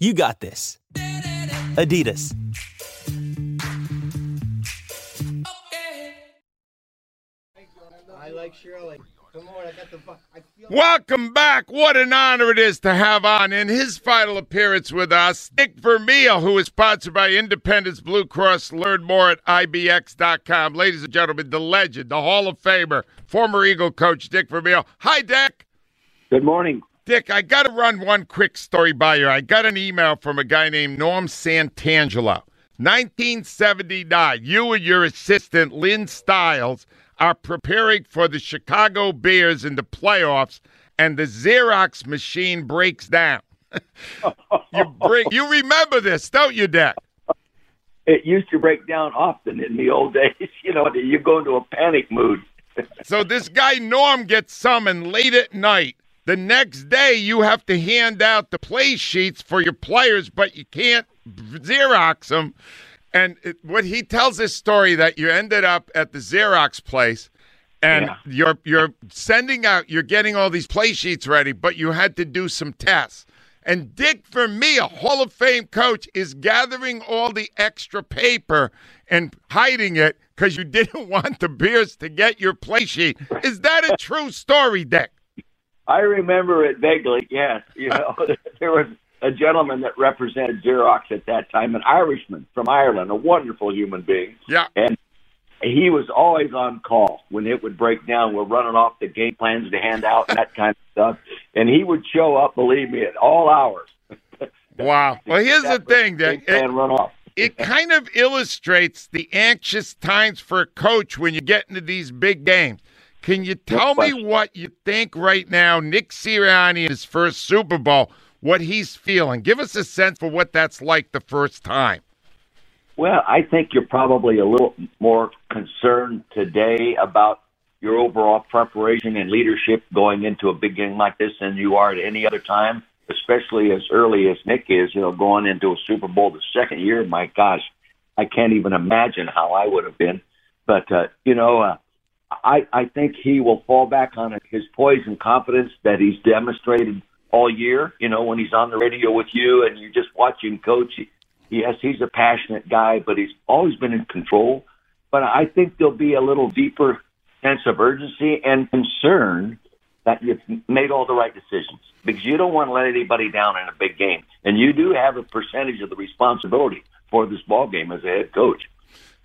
You got this. Adidas. I like Shirley. Come on, I got the. fu- I feel. Welcome back. What an honor it is to have on in his final appearance with us, Dick Vermeil, who is sponsored by Independence Blue Cross. Learn more at IBX.com. Ladies and gentlemen, the legend, the Hall of Famer, former Eagle coach, Dick Vermeil. Hi, Dick. Good morning. Dick, I got to run one quick story by you. I got an email from a guy named Norm Santangelo. 1979, you and your assistant, Lynn Stiles, are preparing for the Chicago Bears in the playoffs, and the Xerox machine breaks down. you, bring, you remember this, don't you, Dick? It used to break down often in the old days. You know, you go into a panic mood. So this guy Norm gets summoned late at night. The next day, you have to hand out the play sheets for your players, but you can't Xerox them. And it, what he tells this story that you ended up at the Xerox place, and Yeah. you're you're sending out, you're getting all these play sheets ready, but you had to do some tests. And Dick Vermeil, Hall of Fame coach, is gathering all the extra paper and hiding it because you didn't want the Bears to get your play sheet. Is that a true story, Dick? I remember it vaguely. Yes, you know, there was a gentleman that represented Xerox at that time, an Irishman from Ireland, a wonderful human being, Yeah. and he was always on call when it would break down. We're running off the game plans to hand out and that kind of stuff, and he would show up, believe me, at all hours. Wow. Well, here's the That was thing, that It, run off. it kind of illustrates the anxious times for a coach when you get into these big games. Can you tell me what you think right now, Nick Sirianni in his first Super Bowl, what he's feeling? Give us a sense for what that's like the first time. Well, I think you're probably a little more concerned today about your overall preparation and leadership going into a big game like this than you are at any other time, especially as early as Nick is, you know, going into a Super Bowl the second year. My gosh, I can't even imagine how I would have been. But, uh, you know, uh, I, I think he will fall back on his poise and confidence that he's demonstrated all year. You know, when he's on the radio with you and you just watch him coach, yes, he's a passionate guy, but he's always been in control. But I think there'll be a little deeper sense of urgency and concern that you've made all the right decisions because you don't want to let anybody down in a big game, and you do have a percentage of the responsibility for this ball game as a head coach.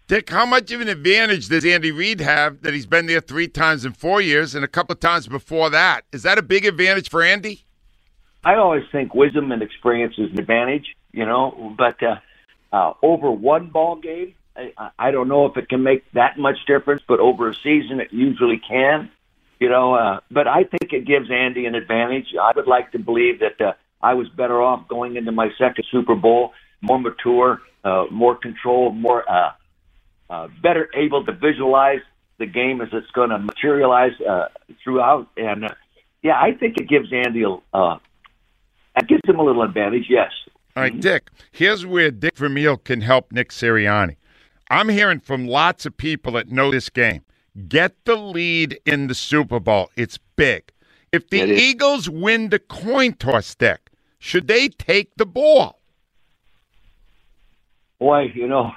Dick, how much of an advantage does Andy Reid have that he's been there three times in four years and a couple of times before that? Is that a big advantage for Andy? I always think wisdom and experience is an advantage, you know, but uh, uh, over one ball game, I, I don't know if it can make that much difference, but over a season, it usually can, you know. Uh, but I think it gives Andy an advantage. I would like to believe that uh, I was better off going into my second Super Bowl, more mature, uh, more control, more uh, uh, better able to visualize the game as it's going to materialize uh, throughout. And uh, yeah, I think it gives Andy a uh, that gives him a little advantage. Yes. All right, Dick, here's where Dick Vermeil can help Nick Sirianni. I'm hearing from lots of people that know this game. Get the lead in the Super Bowl. It's big. If the Eagles win the coin toss, Dick, should they take the ball? Boy, you know,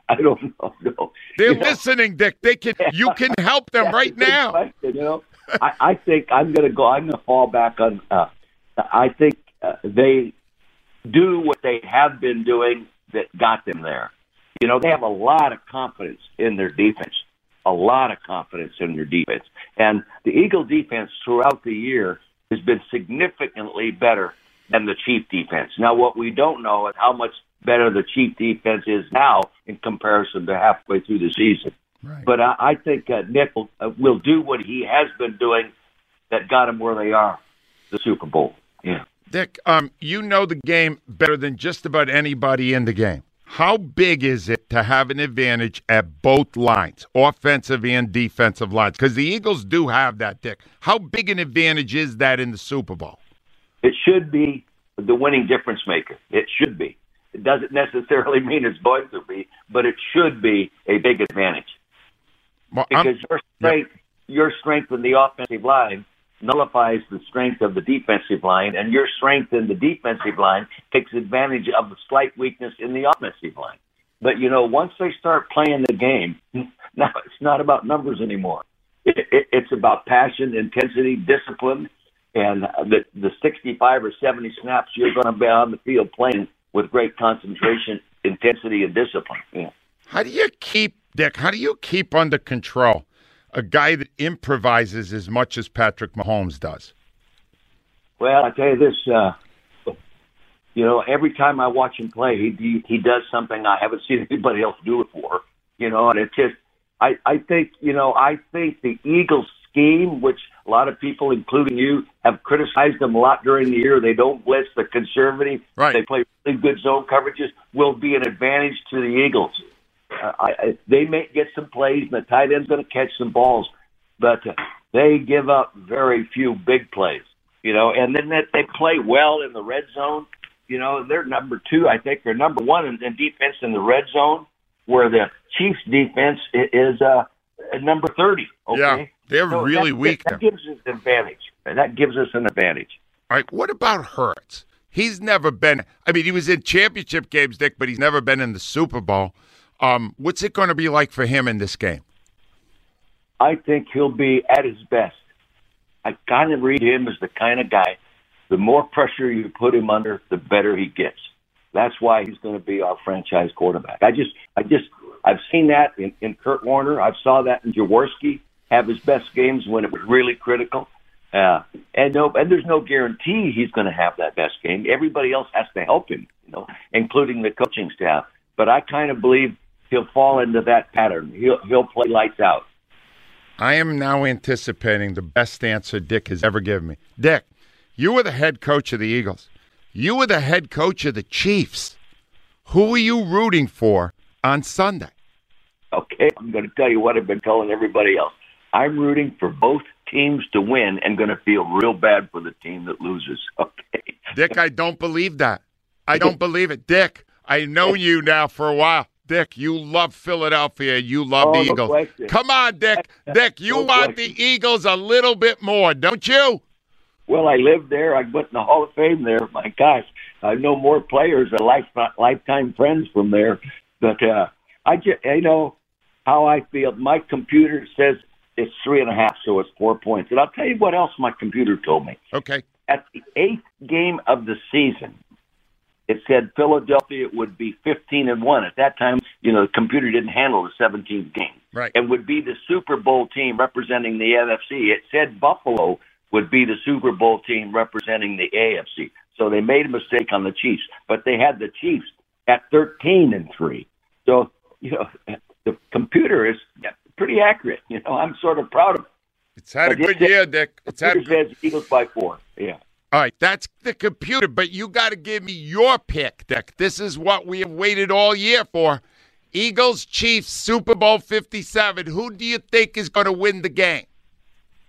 I don't know. No. They're You know, listening, Dick. They can. You can help them right now. question, you know, I, I think I'm going to go. I'm going to fall back on. Uh, I think uh, they do what they have been doing that got them there. You know, they have a lot of confidence in their defense. a lot of confidence in their defense. And the Eagle defense throughout the year has been significantly better than the Chief defense. Now, what we don't know is how much better the Chief defense is now in comparison to halfway through the season. Right. But I, I think uh, Nick will, uh, will do what he has been doing that got him where they are, the Super Bowl. Yeah. Dick, um, you know the game better than just about anybody in the game. How big is it to have an advantage at both lines, offensive and defensive lines? Because the Eagles do have that, Dick. How big an advantage is that in the Super Bowl? It should be the winning difference maker. It should be. It doesn't necessarily mean it's going to be, but it should be a big advantage. Well, I'm- because your strength, your strength in the offensive line nullifies the strength of the defensive line, and your strength in the defensive line takes advantage of the slight weakness in the offensive line. But you know, once they start playing the game, now it's not about numbers anymore. It, it, it's about passion, intensity, discipline, and the the 65 or 70 snaps you're going to be on the field playing with great concentration, intensity, and discipline. Yeah. How do you keep Dick? How do you keep under control a guy that improvises as much as Patrick Mahomes does? Well, I tell you this, uh, you know, every time I watch him play, he he, he does something I haven't seen anybody else do it for. You know, and it's just, I I think, you know, I think the Eagles scheme, which a lot of people, including you, have criticized them a lot during the year. They don't blitz, they're conservative. Right. They play really good zone coverages. Will be an advantage to the Eagles. Uh, I, I, they may get some plays, and the tight end's going to catch some balls, but uh, they give up very few big plays. You know, and then that they play well in the red zone. You know, they're number two. I think they're number one in, in defense in the red zone, where the Chiefs' defense is uh, number thirty. Okay, Yeah, they're So really that, weak. That then. gives us an advantage. And that gives us an advantage. All right, what about Hurts? He's never been. I mean, he was in championship games, Dick, but he's never been in the Super Bowl. Um, what's it going to be like for him in this game? I think he'll be at his best. I kind of read him as the kind of guy, the more pressure you put him under, the better he gets. That's why he's going to be our franchise quarterback. I just, I just, I've seen that in, in Kurt Warner. I've saw that in Jaworski have his best games when it was really critical. Uh, and no, and there's no guarantee he's going to have that best game. Everybody else has to help him, you know, including the coaching staff. But I kind of believe he'll fall into that pattern. He'll he'll play lights out. I am now anticipating the best answer Dick has ever given me. Dick, you were the head coach of the Eagles. You were the head coach of the Chiefs. Who are you rooting for on Sunday? Okay, I'm going to tell you what I've been telling everybody else. I'm rooting for both teams to win and going to feel real bad for the team that loses. Okay. Dick, I don't believe that. I don't believe it. Dick, I know you now for a while. Dick, you love Philadelphia. You love Oh, the Eagles. question. Come on, Dick. Dick, you No want the. Eagles a little bit more, don't you? Well, I lived there. I went in the Hall of Fame there. My gosh, I know more players, a life, lifetime friends from there. But uh, I just, you know, how I feel. My computer says it's three and a half, so it's four points. And I'll tell you what else my computer told me. Okay. at the eighth game of the season, it said Philadelphia would be 15 and one. At that time, you know, the computer didn't handle the 17th game. Right. And would be the Super Bowl team representing the NFC. It said Buffalo would be the Super Bowl team representing the AFC. So they made a mistake on the Chiefs, but they had the Chiefs at 13 and three. So, you know, the computer is pretty accurate. You know, I'm sort of proud of it. It's had a good year, Dick. It's had a good says Eagles by four. Yeah. All right, that's the computer, but you got to give me your pick, Dick. This is what we have waited all year for. Eagles, Chiefs, Super Bowl 57. Who do you think is going to win the game?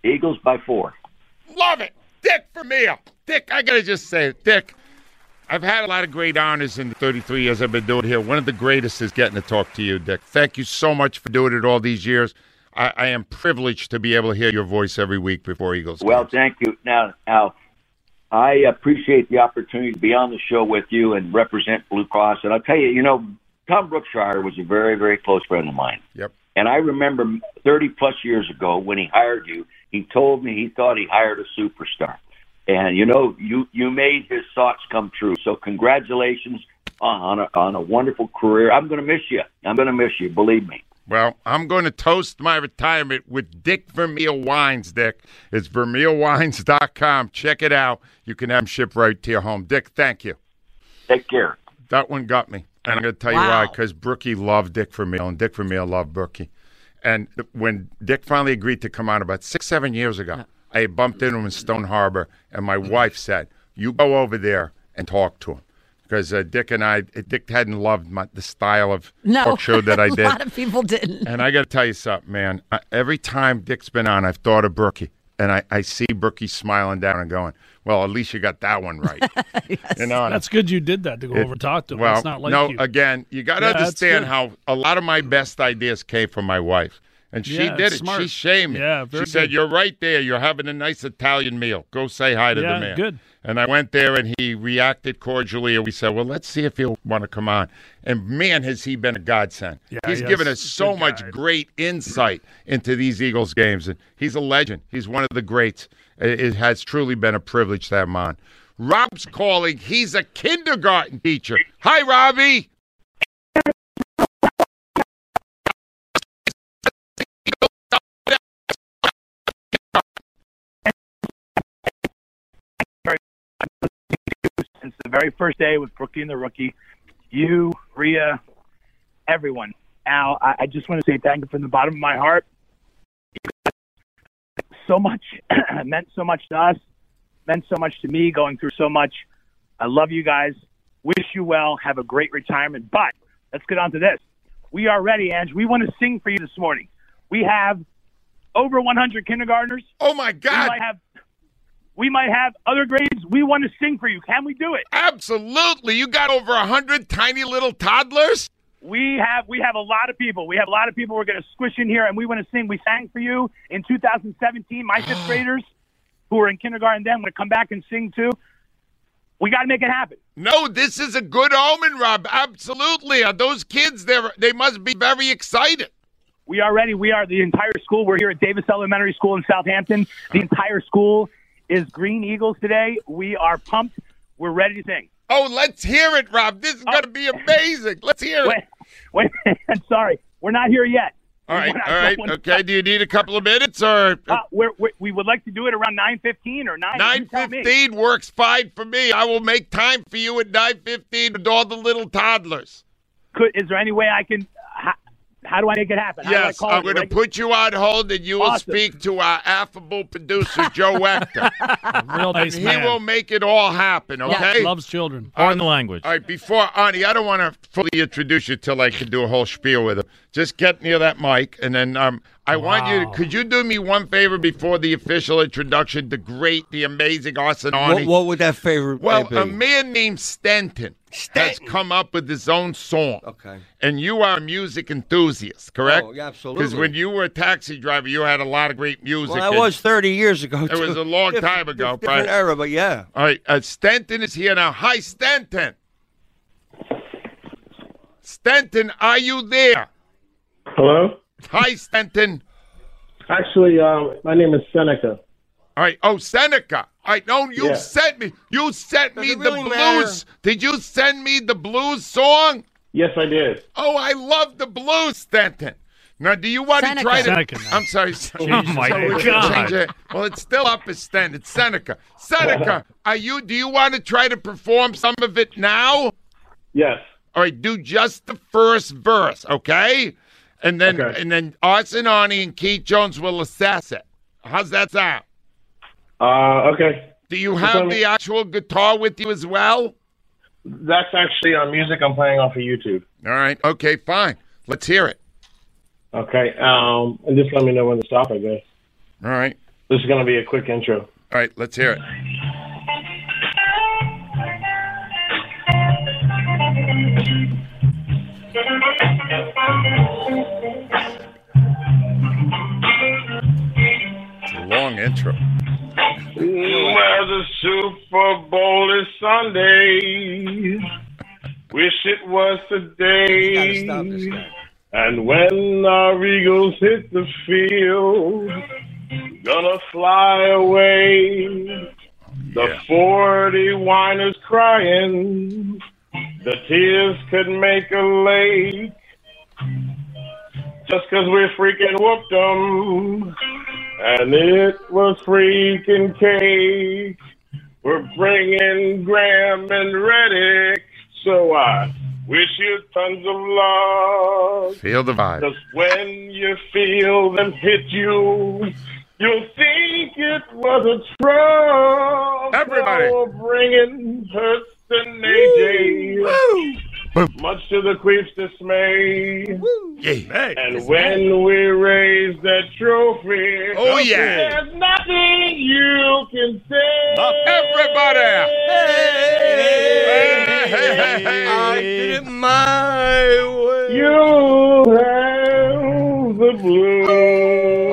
Eagles by four. Love it. Dick For Vermeil. Dick, I got to just say it. Dick, I've had a lot of great honors in the 33 years I've been doing here. One of the greatest is getting to talk to you, Dick. Thank you so much for doing it all these years. I, I am privileged to be able to hear your voice every week before Eagles. Well, games. thank you. Now, Al, I appreciate the opportunity to be on the show with you and represent Blue Cross. And I'll tell you, you know, Tom Brookshier was a very, very close friend of mine. Yep. And I remember 30 plus years ago when he hired you, he told me he thought he hired a superstar. And you know, you you made his thoughts come true. So congratulations on a, on a wonderful career. I'm going to miss you. I'm going to miss you. Believe me. Well, I'm going to toast my retirement with Dick Vermeil Wines, Dick. It's vermeilwines.com. Check it out. You can have them shipped right to your home. Dick, thank you. Take care. That one got me. And I'm going to tell you why. Because Brookie loved Dick Vermeil, and Dick Vermeil loved Brookie. And when Dick finally agreed to come on about six, seven years ago, I bumped into him in Stone Harbor, and my wife said, You go over there and talk to him. Because uh, Dick and I, Dick hadn't loved my, the style of No, talk show that I did. A lot of people didn't. And I got to tell you something, man. I, every time Dick's been on, I've thought of Brookie. And I, I see Brookie smiling down and going, well, at least you got that one right. You know, That's good you did that to go it- over talk to him. Well, it's not like no, you. again, you got to Yeah, understand how a lot of my best ideas came from my wife. And she Yeah, did it. smart. She shamed me. Yeah, she very said. You're right there. You're having a nice Italian meal. Go say hi to Yeah, the man. good. And I went there and he reacted cordially. And we said, Well, let's see if he'll want to come on. And man, has he been a godsend. Yeah, he's yes, given us so good much guy. great insight into these Eagles games. And he's a legend. He's one of the greats. It has truly been a privilege to have him on. Rob's calling. He's a kindergarten teacher. Hi, Robbie. Very first day with Brookie and the rookie. You, Rhea, everyone. Al, I, I just want to say thank you from the bottom of my heart. So much meant so much to us, meant so much to me going through so much. I love you guys. Wish you well. Have a great retirement. But let's get on to this. We are ready, Ange. We want to sing for you this morning. We have over 100 kindergartners. Oh, my We God. might have we might have other grades. We want to sing for you. Can we do it? Absolutely. You got over a hundred tiny little toddlers? We have we have a lot of people. We have a lot of people we're going to squish in here, and we want to sing. We sang for you in 2017. My fifth graders, who were in kindergarten then, want to come back and sing too. We got to make it happen. No, this is a good omen, Rob. Absolutely. Are those kids there they must be very excited. We are ready. We are the entire school. We're here at Davis Elementary School in Southampton. The entire school is Green Eagles today. We are pumped. We're ready to sing. Oh, let's hear it, Rob. This is Oh. gonna be amazing. Let's hear it. Wait, wait. I'm sorry. We're not here yet. All right, all right, okay. Do you need a couple of minutes or Uh, we're, we we would like to do it around 9:15 or 9. you nine me. fifteen works fine for me. I will make time for you at nine fifteen with all the little toddlers. Could, is there any way I can? How, how do I make it happen? I Yes, call I'm going to put you on hold, and you will Awesome. speak to our affable producer Joe Wechter. Real nice he man. will make it all happen. Okay. Loves children. Pardon the language. All right, before Arnie, I don't want to fully introduce you till I can do a whole spiel with him. Just get near that mic, and then um, I want you. To, could you do me one favor before the official introduction? The great, the amazing Austin What, Arnie. what would that favor? well, be? a man named Stenton, has come up with his own song, Okay. and you are a music enthusiast, correct? Oh, yeah, absolutely. Because when you were a taxi driver, you had a lot of great music. Well, that was 30 years ago. It was a long Different- time ago, diff- Different but- era, but yeah. All right, uh, Stenton is here now. Hi, Stenton. Stenton, are you there? Hello? Hi, Stenton. Actually, um, my name is Seneca. All right. Oh, Seneca. All right. know you Yeah. sent me. You sent Does me it the really blues. matter? Did you send me the blues song? Yes, I did. Oh, I love the blues, Stanton. Now, do you want Seneca. to try to? Seneca, now. I'm sorry. Oh, my So God. change it. Well, it's still up as Sten. It's Seneca. Seneca, are you? Do you want to try to perform some of it now? Yes. All right, do just the first verse, okay? And then Okay. and then Arson Arnie and Keith Jones will assess it. How's that sound? Uh, okay. Do you have the actual guitar with you as well? That's actually on music I'm playing off of YouTube. All right, okay, fine. Let's hear it. Okay. Um, and just let me know when to stop, I guess. All right. This is going to be a quick intro. All right, let's hear it. It's a long intro. Well, the Super Bowl is Sunday. Wish it was today. Gotta stop this guy. And when our Eagles hit the field, gonna fly away. The Yeah. 40 whiners crying, the tears could make a lake. just 'cause we freaking whooped them. And it was freaking cake. We're bringing Graham and Reddick. So I wish you tons of love. Feel the vibe. Just when you feel them hit you, you'll think it was a truck. Everybody. So we're bringing Hurston AJ. Much to the Queef's dismay. Yeah. And when we raise that trophy, Oh, yeah. there's nothing you can say. Everybody. Hey, hey, hey, hey. I did it my way. You have the blues.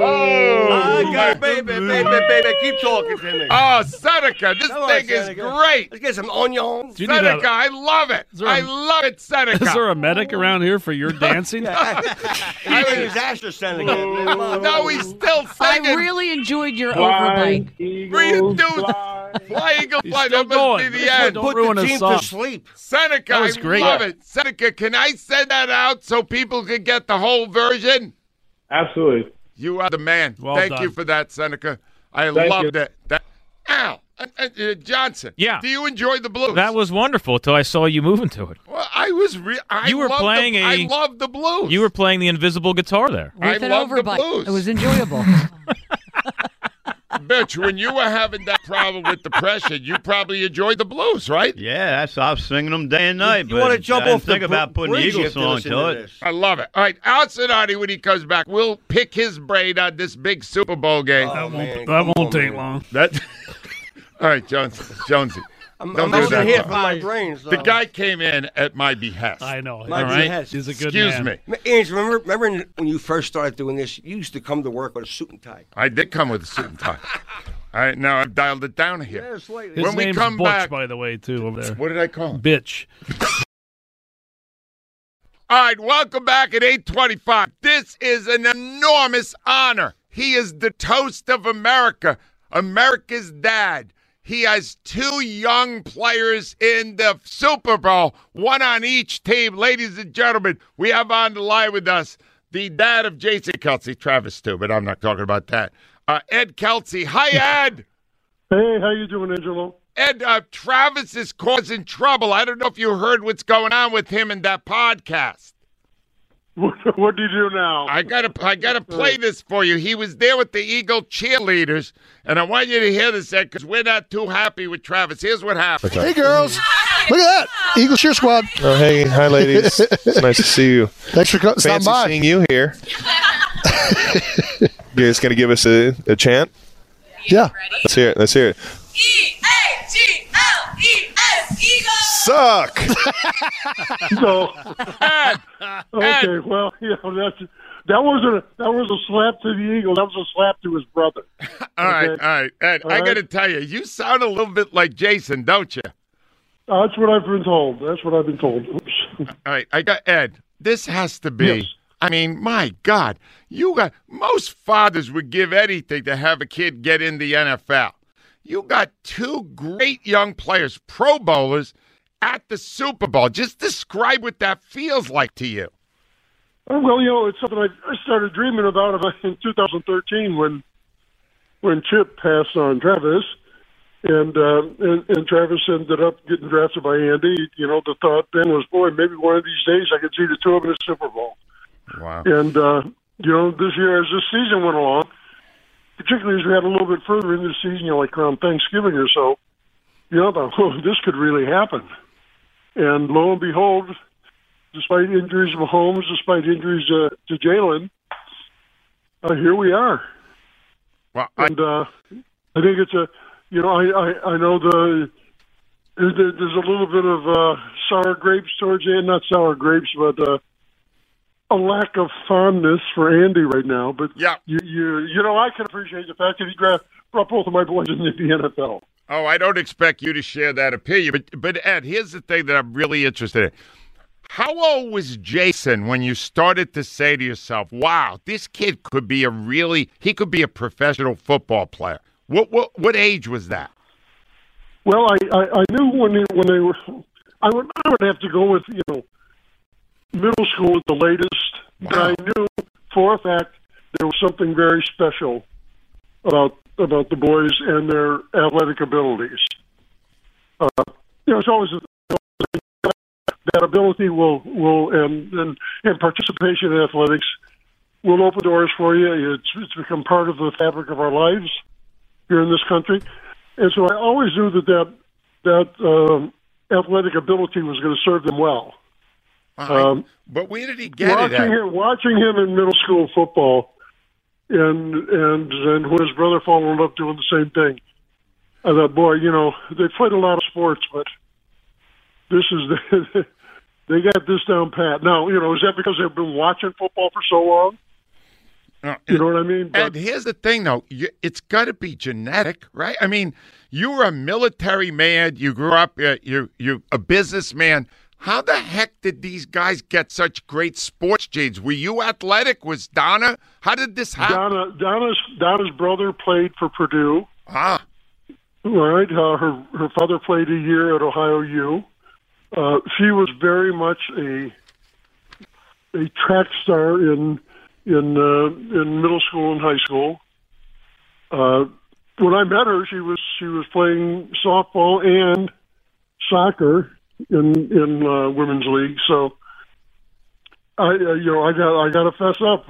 Oh, I my- got baby, baby, baby. Keep talking to me. Oh, Seneca, this Come on, thing is Seneca. great. Let's get some onions. Do you need Seneca, a, I love it. there I a- love it, Seneca. is there a medic around here for your dancing? I mean, his AstraZeneca. Come no, he's still I singing. really enjoyed your Fly, overbite. eagles, Breathe, fly. Fly Eagle He's Fly, still that must going. be the end. Don't Put ruin the his team song. to sleep. Seneca, That was I great. love it. Seneca, can I send that out so people can get the whole version? Absolutely. You are the man. Well Thank done. you for that, Seneca. I Thank loved you. it. That, Al, uh, uh, uh, Johnson. Yeah. Do you enjoy the blues? That was wonderful until I saw you moving to it. Well, I was. Re- I You were loved playing the, a- I love the blues. You were playing the invisible guitar there. I With an love the blues. It was enjoyable. Bitch, when you were having that problem with depression, you probably enjoyed the blues, right? Yeah, that's I was singing them day and night. You but want to jump I didn't off the think about putting the bridge Eagle after song listening to it. this. I love it. All right, Al Sonati, when he comes back, we'll pick his brain on this big Super Bowl game. Oh, man, that won't on, take man. long. That. All right, Jones, Jonesy. I'm, Don't I'm do that. half of my brain. So. The guy came in at my behest. I know. My All right. behest. He's a good Excuse man. me. Ma- Angel, remember, remember when you first started doing this? You used to come to work with a suit and tie. I did come with a suit and tie. All right, now I've dialed it down here. slightly. His When we name's come Butch, back- by the way, too, over there. What did I call him? Bitch. All right, welcome back at 825. This is an enormous honor. He is the toast of America, America's dad. He has two young players in the Super Bowl, one on each team. Ladies and gentlemen, we have on the line with us the dad of Jason Kelce, Travis too, but I'm not talking about that. Uh, Ed Kelce. Hi, Ed. Hey, how you doing, Angelo? Ed, uh, Travis is causing trouble. I don't know if you heard what's going on with him in that podcast. What, what do you do now? I gotta, I gotta play this for you. He was there with the Eagle cheerleaders, and I want you to hear this, because we're not too happy with Travis. Here's what happened. Hey, girls. Look at that. Eagle Cheer Squad. Oh, hey, hi, ladies. it's nice to see you. Thanks for coming. stopping Fancy by. seeing you here. you guys gonna give us a, a chant? Yeah. Let's hear it. Let's hear it. Suck. So, Ed, okay, well, you know, that's that wasn't a, that was a slap to the eagle. That was a slap to his brother. all right, Okay. all right, Ed. All I right. gotta tell you, you sound a little bit like Jason, don't you? Uh, that's what I've been told. That's what I've been told. Oops. All right, I got Ed. This has to be. Yes. I mean, my God, you got most fathers would give anything to have a kid get in the NFL. You got two great young players, Pro Bowlers, at the Super Bowl. Just describe what that feels like to you. Well, you know, it's something I, started dreaming about in 2013 when when Chip passed on Travis, and, uh, and and Travis ended up getting drafted by Andy. You know, the thought then was, boy, maybe one of these days I could see the two of them in the Super Bowl. Wow. And uh, you know, this year as this season went along, particularly as we had a little bit further into the season, you know, like around Thanksgiving or so, you know, thought, oh, this could really happen. And lo and behold, despite injuries to Mahomes, despite injuries uh, to Jalen, uh, here we are. Well, I, And uh, I think it's a, you know, I I, I know the there's, a little bit of uh, sour grapes towards end, not sour grapes, but uh, a lack of fondness for Andy right now. But yeah. you you you know, I can appreciate the fact that he draft, brought both of my boys into the NFL. Oh, I don't expect you to share that opinion, but but Ed, here's the thing that I'm really interested in. How old was Jason when you started to say to yourself, "Wow, this kid could be a really he could be a professional football player"? What what what age was that? Well, I, I, I knew when they, when they were, I would I would have to go with you know, middle school at the latest. But I knew for a fact there was something very special about about the boys and their athletic abilities. Uh, you know, it's always that ability will will and and, and participation in athletics will open doors for you. It's it's become part of the fabric of our lives here in this country, and so I always knew that that that um, athletic ability was going to serve them well. Um, but where did he get it? watching At? him, watching him in middle school football, and and and when his brother followed up doing the same thing, I thought, boy, you know, they played a lot of sports, but this is the, they got this down pat. Now, you know, is that because they've been watching football for so long? No, You know what I mean? Ed, here's the thing, though. You, it's got to be genetic, right? I mean, you were a military man. You grew up. Uh, you you a businessman. How the heck did these guys get such great sports genes? Were you athletic? Was Donna? How did this happen? Donna, Donna's Donna's brother played for Purdue. Ah, Right. Uh, her her father played a year at Ohio U. Uh, she was very much a a track star in in uh, in middle school and high school. Uh, when I met her, she was she was playing softball and soccer in in uh, women's league. So, I uh, you know I got I got to fess up.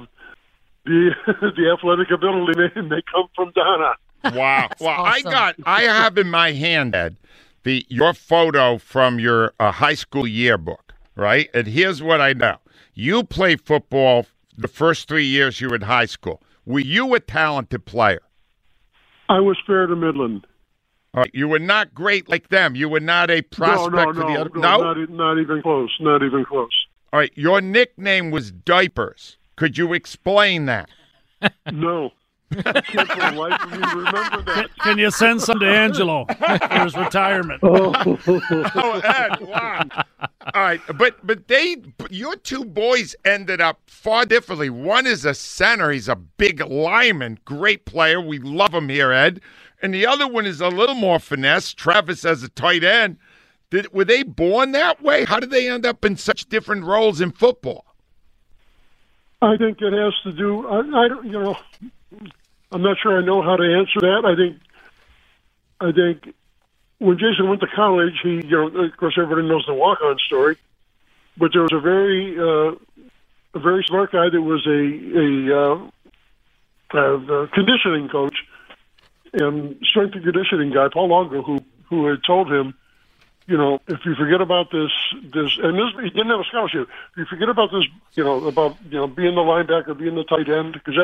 The the athletic ability may, may come from Donna. Wow. well, I got I have in my hand Ed the your photo from your uh, high school yearbook, right? And here's what I know: you played football the first three years you were in high school. Were you a talented player? I was fair to Midland. All right, you were not great like them. You were not a prospect no, no, for no, the other. no, Not, e- not even close. Not even close. All right, your nickname was Diapers. Could you explain that? No. I can't for the life of me remember that. Can you send some to Angelo for his retirement? Oh. oh, Ed, wow. All right, but but they your two boys ended up far differently. One is a center; he's a big lineman, great player. We love him here, Ed. And the other one is a little more finesse. Travis as a tight end. Did were they born that way? How did they end up in such different roles in football? I think it has to do. I, I don't. You know, I'm not sure I know how to answer that. I think. I think when Jason went to college, he, you know, of course, everybody knows the walk-on story, but there was a very, uh, a very smart guy that was a a, uh, uh, conditioning coach and strength and conditioning guy, Paul Longo, who who had told him, you know, if you forget about this, this, and this, he didn't have a scholarship. If you forget about this, you know, about you know being the linebacker, being the tight end, because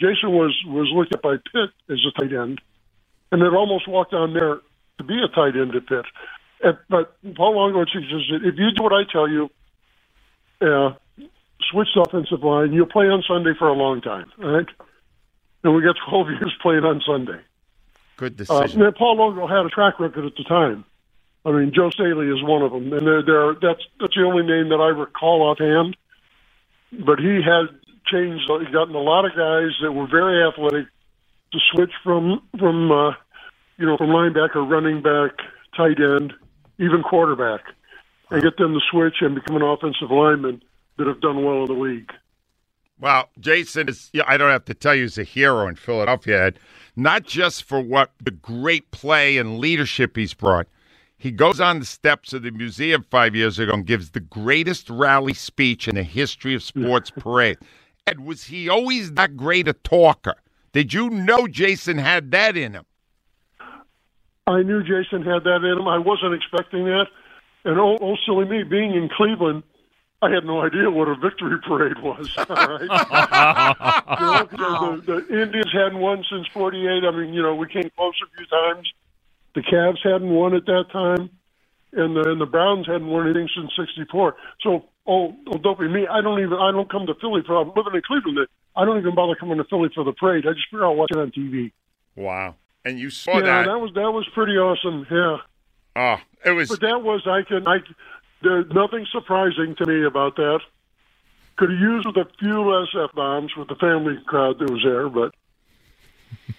Jason was was looked at by Pitt as a tight end, and had almost walked on there to be a tight end at Pitt. And, but Paul Longo teaches that if you do what I tell you, uh, switch to offensive line, you'll play on Sunday for a long time. Right, and we got 12 years playing on Sunday. Good Uh, decision. now, Paul Longo had a track record at the time. I mean, Joe Staley is one of them, and they're, they're, that's that's the only name that I recall offhand. But he had changed. He gotten a lot of guys that were very athletic to switch from from uh, you know from linebacker, running back, tight end, even quarterback, and get them to switch and become an offensive lineman that have done well in the league. Well, Jason is, yeah, I don't have to tell you, he's a hero in Philadelphia, Ed. Not just for what the great play and leadership he's brought. He goes on the steps of the museum five years ago and gives the greatest rally speech in the history of sports parade. Ed, was he always that great a talker? Did you know Jason had that in him? I knew Jason had that in him. I wasn't expecting that. And oh, oh silly me, being in Cleveland, I had no idea what a victory parade was. All right. you know, the, the Indians hadn't won since '48. I mean, you know, we came close a few times. The Cavs hadn't won at that time, and the, and the Browns hadn't won anything since '64. So, oh, oh, don't be me. I don't even. I don't come to Philly for. I'm living in Cleveland. I don't even bother coming to Philly for the parade. I just figure out watch it on TV. Wow. And you saw yeah, that. that was that was pretty awesome. Yeah. Oh, it was. But that was I can I. There's nothing surprising to me about that. Could have used with a few less f bombs with the family crowd that was there, but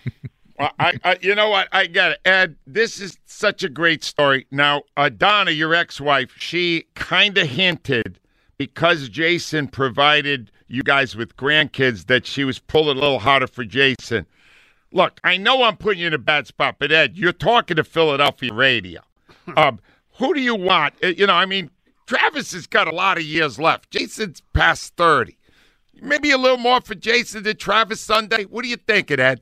Well, I, I, you know what? I got it, Ed. This is such a great story. Now, uh, Donna, your ex-wife, she kind of hinted because Jason provided you guys with grandkids that she was pulling a little harder for Jason. Look, I know I'm putting you in a bad spot, but Ed, you're talking to Philadelphia radio. um, who do you want? Uh, You know, I mean, Travis has got a lot of years left. Jason's past 30. Maybe a little more for Jason than Travis Sunday. What are you thinking, Ed?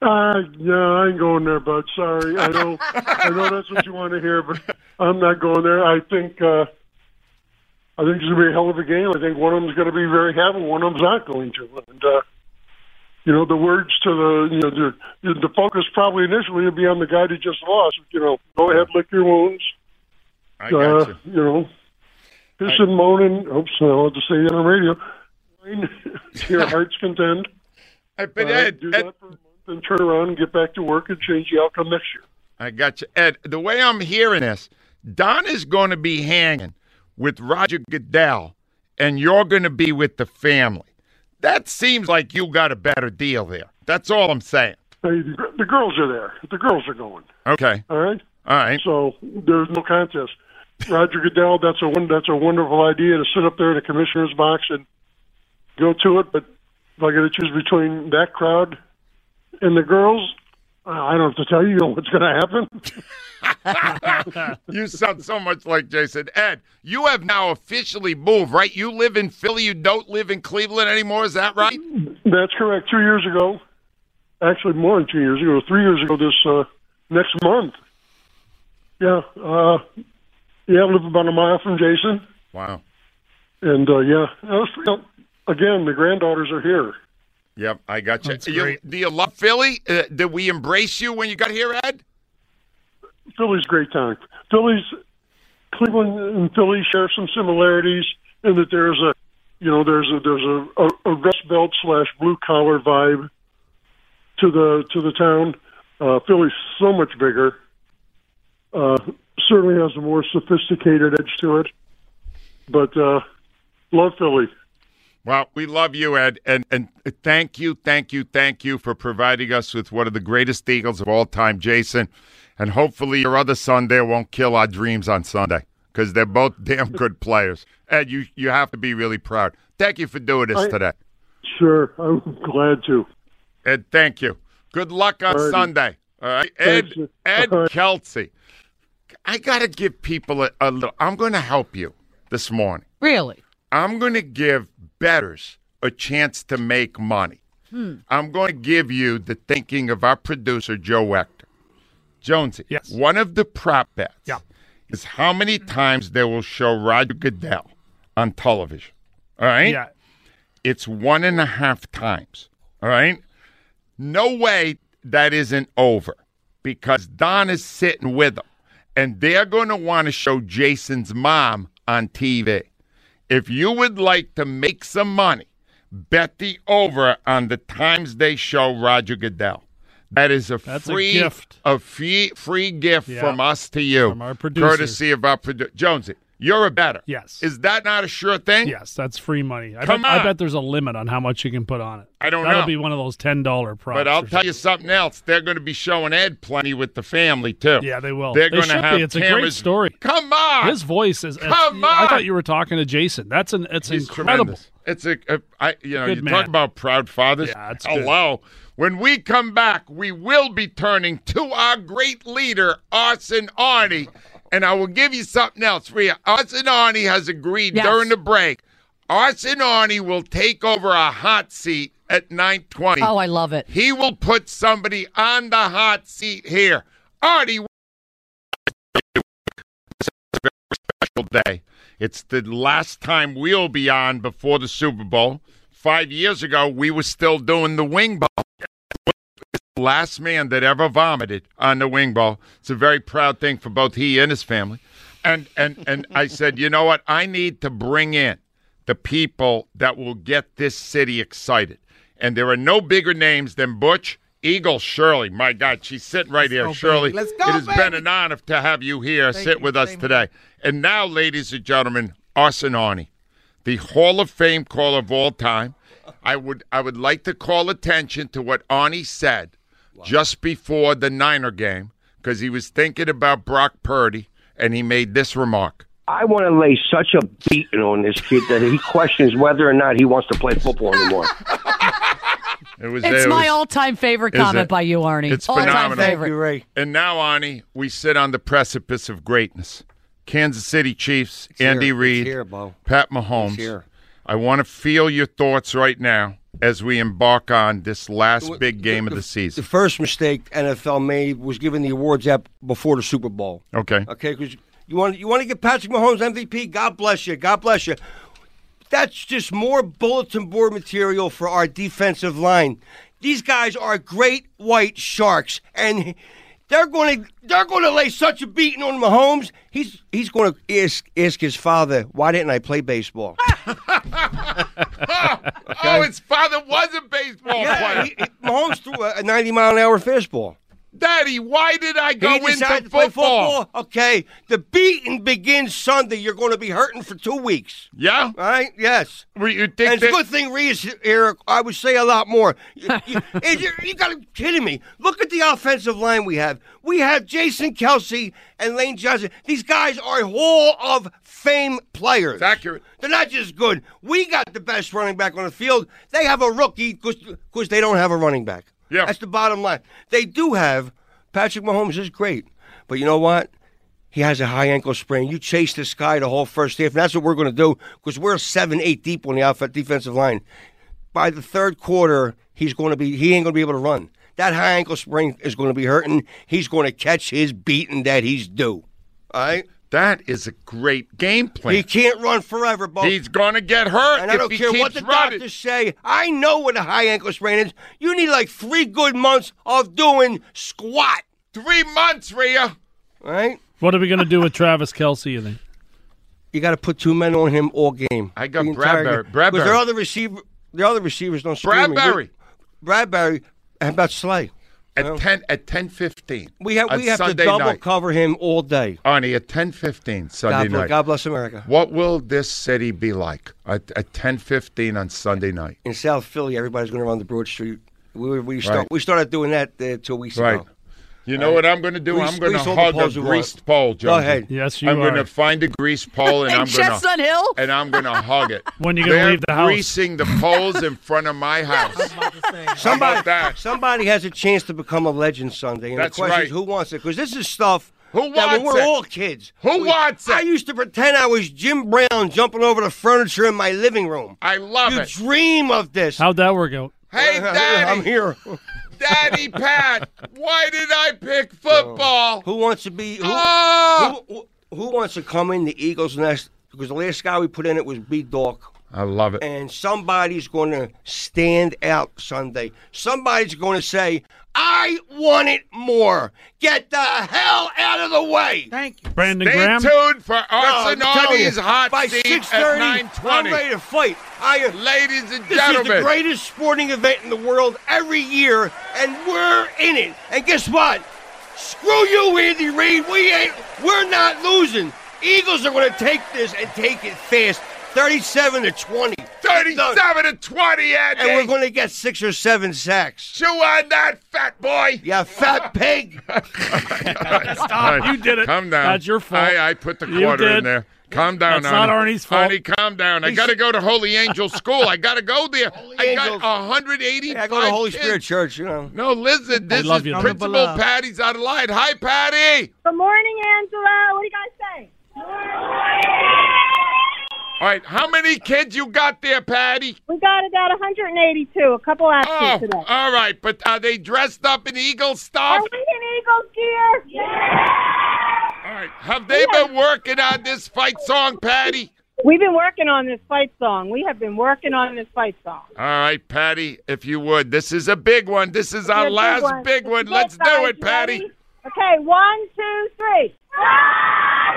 Uh, yeah, I ain't going there, bud. Sorry. I know, I know that's what you want to hear, but I'm not going there. I think, uh, I think it's gonna be a hell of a game. I think one of them's going to be very happy, one of them's not going to. And uh, you know, the words to the, you know, the the focus probably initially would be on the guy who just lost. You know, go ahead, lick your wounds. I got uh, you. You know, pissing, moaning. Oops, I'll have to say that on the radio. to your heart's content. I, but Uh, Ed, do Ed, that for a month and turn around and get back to work and change the outcome next year. I got you. Ed, the way I'm hearing this, Don is going to be hanging with Roger Goodell, and you're going to be with the family. That seems like you got a better deal there. That's all I'm saying. Hey, the, the girls are there. The girls are going. Okay. All right. All right. So there's no contest. Roger Goodell, that's a that's a wonderful idea to sit up there in the commissioner's box and go to it. But if I got to choose between that crowd and the girls, I don't have to tell you what's going to happen. you sound so much like Jason. Ed, you have now officially moved, right? You live in Philly. You don't live in Cleveland anymore. Is that right? That's correct. Two years ago, actually more than two years ago, three years ago this uh, next month. Yeah, uh, yeah, I live about a mile from Jason, Wow. and uh, yeah, was, you know, again, the granddaughters are here. Yep, I got you. You- do you love Philly? Uh, did we embrace you when you got here, Ed? Philly's great town. Philly's Cleveland and Philly share some similarities in that there's a, you know, there's a there's a, a, a Rust Belt slash blue collar vibe to the to the town. Uh, Philly's so much bigger. Uh, certainly has a more sophisticated edge to it, but uh, love Philly. Well, we love you, Ed, and and thank you, thank you, thank you for providing us with one of the greatest Eagles of all time, Jason. And hopefully, your other son there won't kill our dreams on Sunday because they're both damn good players. Ed, you you have to be really proud. Thank you for doing this I- today, Sure, I'm glad to. Ed. Thank you. Good luck on Alrighty. Sunday. All right, Ed. Thanks. Ed All right. Kelce. I got to give people a, a little. I'm going to help you this morning. Really? I'm going to give betters a chance to make money. Hmm. I'm going to give you the thinking of our producer, Joe Ector. Jonesy, yes. one of the prop bets yeah. is how many times they will show Roger Goodell on television. All right? Yeah. It's one and a half times. All right? No way that isn't over because Don is sitting with them and they're going to want to show Jason's mom on TV. If you would like to make some money, bet the over on the times they show Roger Goodell. That is a That's a free gift. a free free gift Yeah. from us to you, From our producers. courtesy of our producer Jonesy. You're a better. Yes. Is that not a sure thing? Yes, that's free money. I, Come bet, I bet there's a limit on how much you can put on it. I don't know. That'll be one of those ten dollar props. But I'll tell you something else. They're going to be showing Ed plenty with the family too. Yeah, they will. They're They going to have be. It's a great story. Come on. His voice is. Come on. I thought you were talking to Jason. That's an. It's He's incredible. tremendous. It's a, a I, you know, Good you man. talk about proud fathers. Yeah, it's good. When we come back, we will be turning to our great leader, Arson Arnie, and I will give you something else for you. Arson Arnie has agreed Yes. during the break. Arson Arnie will take over a hot seat at 920. Oh, I love it. He will put somebody on the hot seat here. Artie, special day. It's the last time we'll be on before the Super Bowl. Five years ago, we were still doing the wing ball. Last man that ever vomited on the wing ball. It's a very proud thing for both he and his family. And and and I said, you know what? I need to bring in the people that will get this city excited. And there are no bigger names than Butch Eagle Shirley. My God, she's sitting right here. go, Shirley, baby. Let's go, it has been an honor to have you here, Thank sit you. with us today. And now, ladies and gentlemen, Arson Arnie, the Hall of Fame caller of all time. I would I would like to call attention to what Arnie said just before the Niner game because he was thinking about Brock Purdy and he made this remark. I want to lay such a beating on this kid that he questions whether or not he wants to play football anymore. It was. It's it my was- all-time favorite comment it? by you, Arnie. It's all-time phenomenal. favorite. Ray. And now, Arnie, we sit on the precipice of greatness. Kansas City Chiefs, here. Andy It's Reid, here, Pat Mahomes. I want to feel your thoughts right now as we embark on this last big game of the season. The first mistake NFL made was giving the awards out before the Super Bowl. Okay. Okay, because you want you want to get Patrick Mahomes MVP. God bless you. God bless you. That's just more bulletin board material for our defensive line. These guys are great white sharks, and they're going to they're going to lay such a beating on Mahomes. He's he's going to ask ask his father, "Why didn't I play baseball?" Oh, his father was a baseball yeah, player. he, he, Mahomes threw a 90 mile an hour fastball. Daddy, why did I go into football? play football. Okay, the beating begins Sunday. You're going to be hurting for two weeks. Yeah, Right? Yes. You think and it's a that- good thing Reed's here. I would say a lot more. You, you, you, you got to kidding me. Look at the offensive line we have. We have Jason Kelce and Lane Johnson. These guys are Hall of Fame players. It's accurate. They're not just good. We got the best running back on the field. They have a rookie because they don't have a running back. Yeah. That's the bottom line. They do have Patrick Mahomes is great, but you know what? He has a high ankle sprain. You chase this guy the whole first half, and that's what we're going to do because we're seven, eight deep on the outfit defensive line. By the third quarter, he's going to be he ain't going to be able to run. That high ankle sprain is going to be hurting. He's going to catch his beating that he's due. All right. That is a great game plan. He can't run forever, Bo. He's going to get hurt And I don't he care what the running. doctors say. I know what a high ankle sprain is. You need like three good months of doing squat. Three months, Rhea. Right? What are we going to do with Travis Kelce? You think? You got to put two men on him all game. I got Bradberry- game. Bradberry. Because their other receiver, their other receivers don't. scream me. Bradberry. Bradberry. How about Slay? At ten at ten fifteen. We have we have Sunday to double night. cover him all day. Arnie, at ten fifteen Sunday God, bless- night. God bless America. What will this city be like at, at ten fifteen on Sunday night? In South Philly, everybody's going to run the Broad Street. We, we, start, Right. we started doing that uh, two weeks Right. ago. You know what I'm going to do? Grease- I'm going to grease all hug a poles greased pole, Go ahead. Yes, you I'm going to find a greased pole and In I'm going to Chestnut Hill? and I'm going to hug it. When you gonna They're leave the house? Greasing the poles in front of my house. Somebody, that? somebody has a chance to become a legend Sunday. And That's the question right. is, who wants it? Because this is stuff Who that when wants we're it? all kids. Who we- wants it? I used to pretend I was Jim Brown jumping over the furniture in my living room. I love you it. You dream of this. How'd that work out? Hey, Daddy. I'm here. Daddy Pat, why did I pick football? Who wants to be? Who, Oh! who, who wants to come in the Eagles' nest? Because the last guy we put in it was B. Dog. I love it. and somebody's going to stand out Sunday. Somebody's going to say, I want it more. Get the hell out of the way. Thank you. Brandon Stay Graham. tuned for No, I'm telling you, Arsenal's hot by seat 6:30, at I'm ready to fight. I, uh, Ladies and gentlemen. this is the greatest sporting event in the world every year, and we're in it. And guess what? Screw you, Andy Reid. We ain't. We're not losing. Eagles are going to take this and take it fast, thirty-seven to twenty. 37 to 20, Andy. And we're going to get six or seven sacks. Chew on that, fat boy. Yeah, fat pig. Stop. You did it. Calm down. That's your fault. I, I put the quarter in there. Calm down, That's not Arnie's fault. Arnie, calm down. I got to go to Holy Angel School. I got to go there. I Angels. got 180. Yeah, I go to Holy Spirit Church, you know. No, listen. This love is you. Principal Patty's out of line. Hi, Patty. Good morning, Angelo. What do you guys say? All right, how many kids you got there, Patty? We got about 182. A couple absent Oh, today. all right, but are they dressed up in Eagle stuff? Are stuff? we in Eagles gear? Yeah. All right, have they been working on this fight song, Patty? We've been working on this fight song. We have been working on this fight song. All right, Patty, if you would. This is a big one. This is our Big last one. big one. Let's do guys. it, Patty. ready? Okay, one, two, three. One,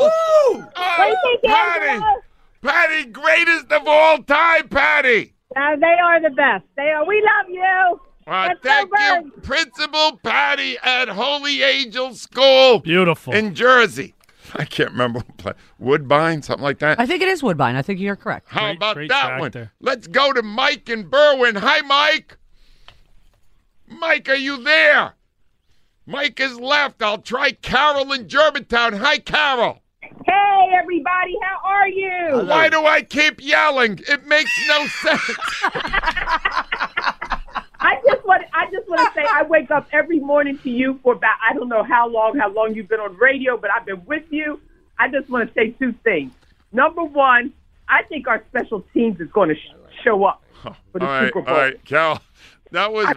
Woo! Oh, Patty! Patty, greatest of all time, Patty! Uh, they are the best. They are. We love you. Uh, thank you, Principal Patty at Holy Angel School. Beautiful. In Jersey. I can't remember. Woodbine, something like that. I think it is Woodbine. I think you're correct. How great, about great that one? Let's go to Mike and Berwyn. Hi, Mike. Mike, are you there? Mike has left. I'll try Carol in Germantown. Hi, Carol. Hey, everybody. How are you? Why do I keep yelling? It makes no sense. I just want I just want to say I wake up every morning to you for about I don't know how long how long you've been on radio, but I've been with you. I just want to say two things. Number one, I think our special teams is going to sh- show up for the all right, Super Bowl. right, Carol. That was I-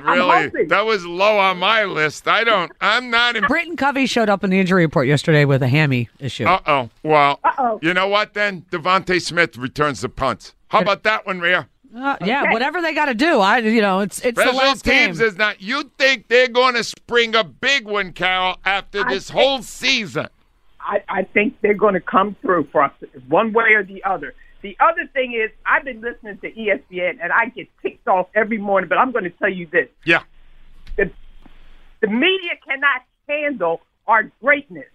really that was low on my list. I don't. I'm not. In, Britain Covey showed up in the injury report yesterday with a hammy issue. uh oh. Well, Uh-oh. you know what? Then DeVonta Smith returns the punts. How about that one, Rhea? Uh, yeah, whatever they got to do. I, you know, it's it's the Special last game. teams is not. You think they're going to spring a big one, Carol, after I this think- whole season? I, I think they're going to come through for us one way or the other. The other thing is, I've been listening to ESPN and I get ticked off every morning, but I'm going to tell you this. Yeah. The, the media cannot handle our greatness.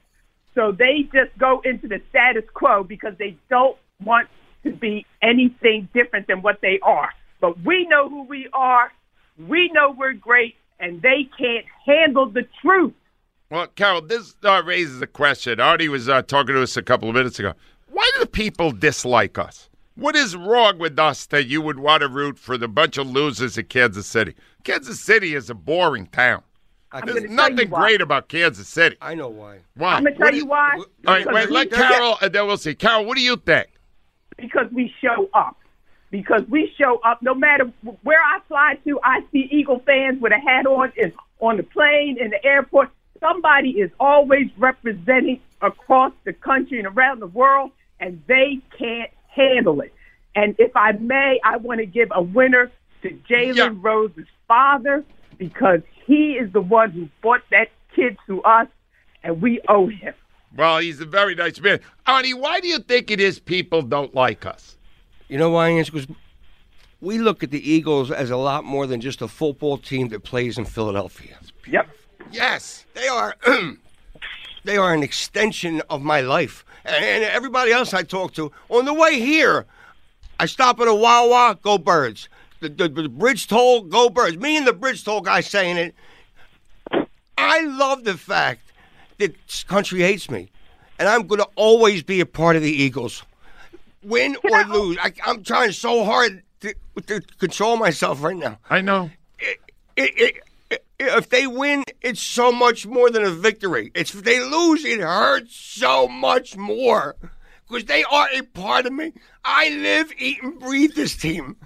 So they just go into the status quo because they don't want to be anything different than what they are. But we know who we are. We know we're great, and they can't handle the truth. Well, Carol, this uh, raises a question. Artie was uh, talking to us a couple of minutes ago. Why do the people dislike us? What is wrong with us that you would want to root for the bunch of losers at Kansas City? Kansas City is a boring town. I There's nothing great about Kansas City. I know why. Why? I'm going to tell you why. All right, wait, let Carol, and then we'll see. Carol, what do you think? because we show up. Because we show up, no matter where I fly to, I see Eagle fans with a hat on, and on the plane, in the airport. Somebody is always representing across the country and around the world, and they can't handle it. And if I may, I want to give a winner to Jalen Rose's father because he is the one who brought that kid to us, and we owe him. Well, he's a very nice man. Arnie, why do you think it is people don't like us? You know why? It's because we look at the Eagles as a lot more than just a football team that plays in Philadelphia. Yep. Yes. They are. they are an extension of my life, and everybody else I talk to. On the way here, I stop at a Wawa. Go Birds. The, the, the bridge toll. Go Birds. Me and the bridge toll guy saying it. I love the fact that this country hates me, and I'm going to always be a part of the Eagles. Win or lose, I, I'm trying so hard to, to control myself right now. I know. It, it, it, if they win, it's so much more than a victory. It's if they lose, it hurts so much more because they are a part of me. I live, eat, and breathe this team.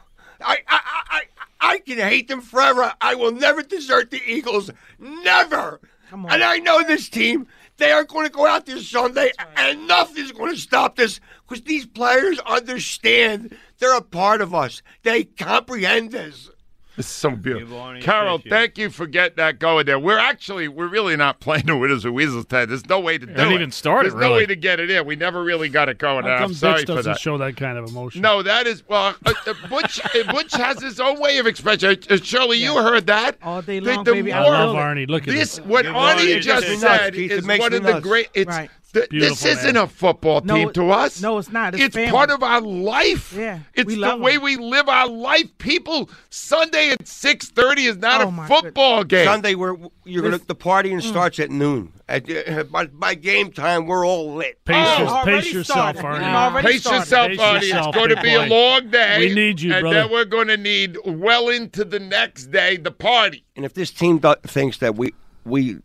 I, I, I, I, can hate them forever. I will never desert the Eagles. Never. And I know this team. They are going to go out this Sunday, and nothing's going to stop this because these players understand they're a part of us. They comprehend this. It's so beautiful. Carol, thank you for getting that going there. We're actually, we're really not playing the Winners of Weasels tonight. There's no way to do it. Haven't even started, There's no really. way to get it in. We never really got it going. How come I'm sorry Butch for doesn't that. show that kind of emotion? No, that is well. Uh, uh, Butch uh, Butch has his own way of expression. Uh, Shirley, you heard that all day The- long, the baby. I love. Arnie, look at this. this. What Arnie Arnie just just said nuts, Keith. It is one me of the great. It's Right. Th- this Beautiful, isn't man. a football No, team it- to us. no, it's not. It's It's part of our life. Yeah, it's the way way 'em. we live our life. People, Sunday at six thirty is not Oh, a my football game. Sunday, we're you're gonna the partying starts at noon. At, uh, by, by game time, we're all lit. Pace, Oh, your- pace yourself, started. Arnie. It Pace started. yourself, Pace Arnie. It's going to big be a long day. We need you, and brother. then we're going to need well into the next day the party. And if this team do- thinks that we we,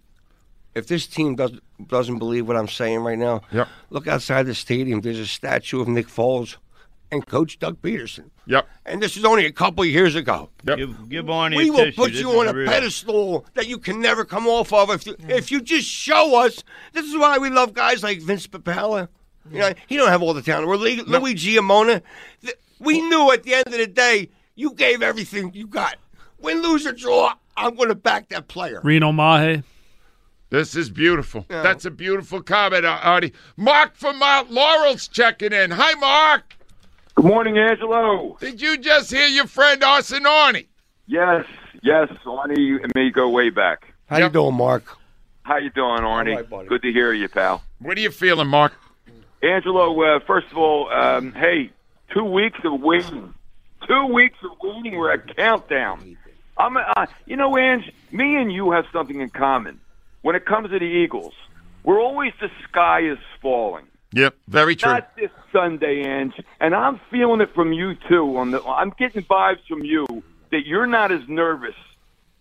if this team doesn't doesn't believe what I'm saying right now, Yep. look outside the stadium. There's a statue of Nick Foles and Coach Doug Pederson. Yep. And this was only a couple of years ago. Yep. Give, give Arnie we a will tissue. put This you on a real. pedestal that you can never come off of if you, if you just show us. This is why we love guys like Vince Papale. You know, he don't have all the talent. We're Louis, Louis Giammona. Th- We knew at the end of the day, you gave everything you got. Win, lose, or draw, I'm going to back that player. Reno Mahe. This is beautiful. That's a beautiful comment, Ar- Artie. Mark from Mount Laurel's checking in. Hi, Mark. Good morning, Angelo. Did you just hear your friend Arson Arnie? Yes, yes, Arnie and me go way back. How you doing, Mark? How you doing, Arnie? right. Good to hear you, pal. What are you feeling, Mark? Angelo, uh, first of all, um, hey, two weeks of waiting. Two weeks of waiting. We're at countdown. I'm, uh, you know, Ange, me and you have something in common. When it comes to the Eagles, we're always the sky is falling. Yep, very true. Not this Sunday, Ange, and I'm feeling it from you too. On the, I'm getting vibes from you that you're not as nervous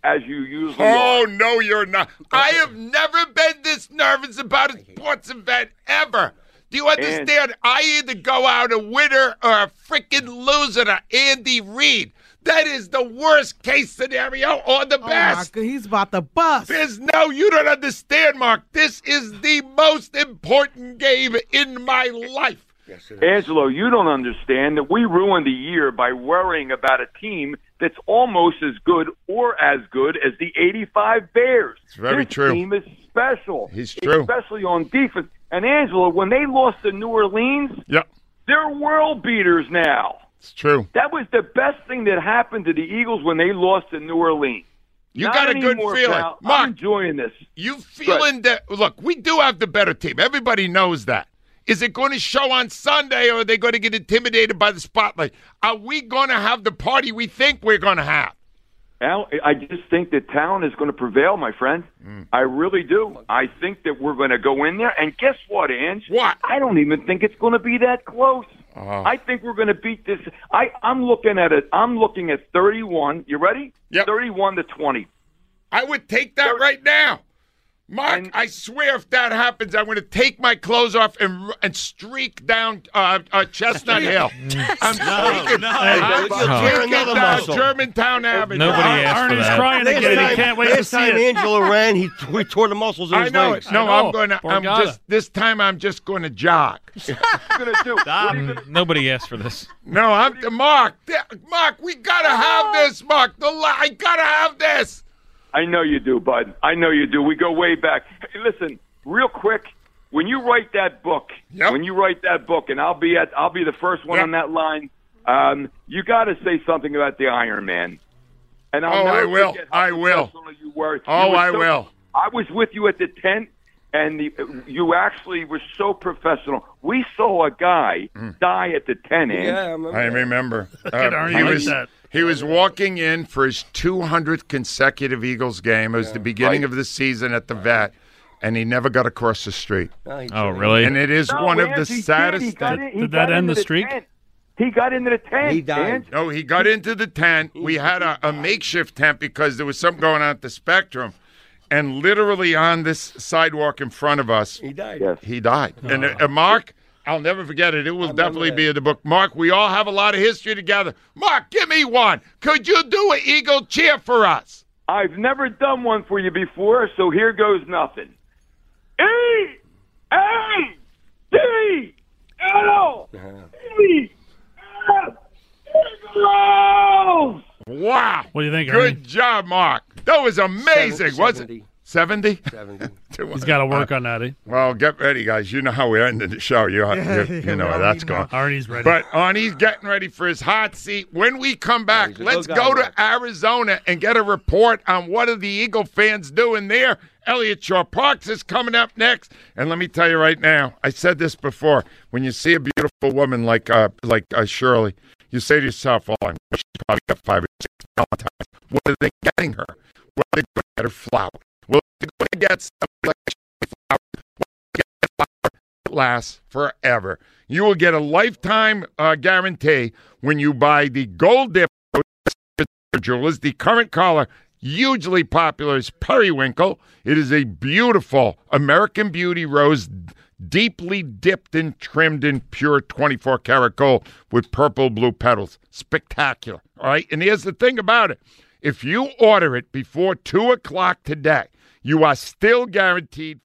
as you usually Oh are. no, you're not. I have never been this nervous about a sports event ever. Do you understand? I either go out a winner or a freaking loser to Andy Reid. That is the worst case scenario or the best. Oh, my God, he's about to bust. There's no, you don't understand, Mark. This is the most important game in my life. Yes, Angelo, you don't understand that we ruined the year by worrying about a team that's almost as good or as good as the 85 Bears. It's very this true. team is special. He's true. Especially on defense. And Angelo, when they lost to New Orleans, Yep, they're world beaters now. It's true. That was the best thing that happened to the Eagles when they lost to New Orleans. You Not got a good feeling. pal. Mark, I'm enjoying this. You feeling that? Look, we do have the better team. Everybody knows that. Is it going to show on Sunday, or are they going to get intimidated by the spotlight? Are we going to have the party we think we're going to have? Al, I just think that talent is going to prevail, my friend. Mm. I really do. I think that we're going to go in there, and guess what, Ange? What? I don't even think it's going to be that close. Oh. I think we're going to beat this. I, I'm looking at it. I'm looking at 31. You ready? Yep. 31 to 20. I would take that right now. Mark, I swear if that happens, I'm going to take my clothes off and and streak down uh, uh, Chestnut Hill. I'm streaking, no. I'm streaking another down muscle. Germantown Avenue. Nobody asked for Arnie's that. crying Last again. time, He can't wait to last see time it. Angelo ran, he, he tore the muscles in I his know legs. it. No, I know. I'm going to. I'm just this time. I'm just going to jog. What are you going to do? What are you gonna- Mm, Nobody asked for this. No, I'm Mark. Mark, we gotta have this, Mark. The I gotta have this. I know you do, bud. I know you do. We go way back. Hey, listen, real quick. When you write that book, Yep. when you write that book, and I'll be at, I'll be the first one Yep. on that line. Um, you got to say something about the Iron Man. And I'll Oh, I will. I will. You were. Oh, You were I so- will. I was with you at the tent, and the, you actually were so professional. We saw a guy Mm. die at the tent. Ange. Yeah, I remember. I remember. Uh, at he was that. he was walking in for his 200th consecutive Eagles game. It was the beginning of the season at the vet, and he never got across the street. No, Oh, really? And it is No, one of the he did. saddest He got things. in- Did that end into the streak? tent. He got into the tent. He died. No, he got into the tent. We had a, a makeshift tent because there was something going on at the Spectrum, and literally on this sidewalk in front of us, He died. Yes. he died. And uh, uh, Mark, I'll never forget it. It will definitely be in the book. Mark, we all have a lot of history together. Mark, give me one. Could you do an Eagle cheer for us? I've never done one for you before, so here goes nothing. E A D L E F Eagles! Wow. What do you think, Good Ernie? job, Mark. That was amazing, Seven- wasn't it? 70? 70. He's got to work on that. Eh? Well, get ready, guys. You know how we ended the show. You, you, you know where that's going. Arnie's ready. But Arnie's getting ready for his hot seat. When we come back, he's let's go to Mark. Arizona and get a report on what are the Eagle fans doing there. Elliot Shaw Parks is coming up next. And let me tell you right now, I said this before. When you see a beautiful woman like uh, like uh, Shirley, you say to yourself, "Oh, I know she's probably got five or six Valentines. What are they getting her? They're going to get her going to get that lasts forever. You will get a lifetime uh, guarantee when you buy the Gold Dip Jewelers. The current color, hugely popular, is Periwinkle. It is a beautiful American Beauty rose, deeply dipped and trimmed in pure 24 karat gold with purple blue petals. Spectacular. All right. And here's the thing about it if you order it before 2 o'clock today, you are still guaranteed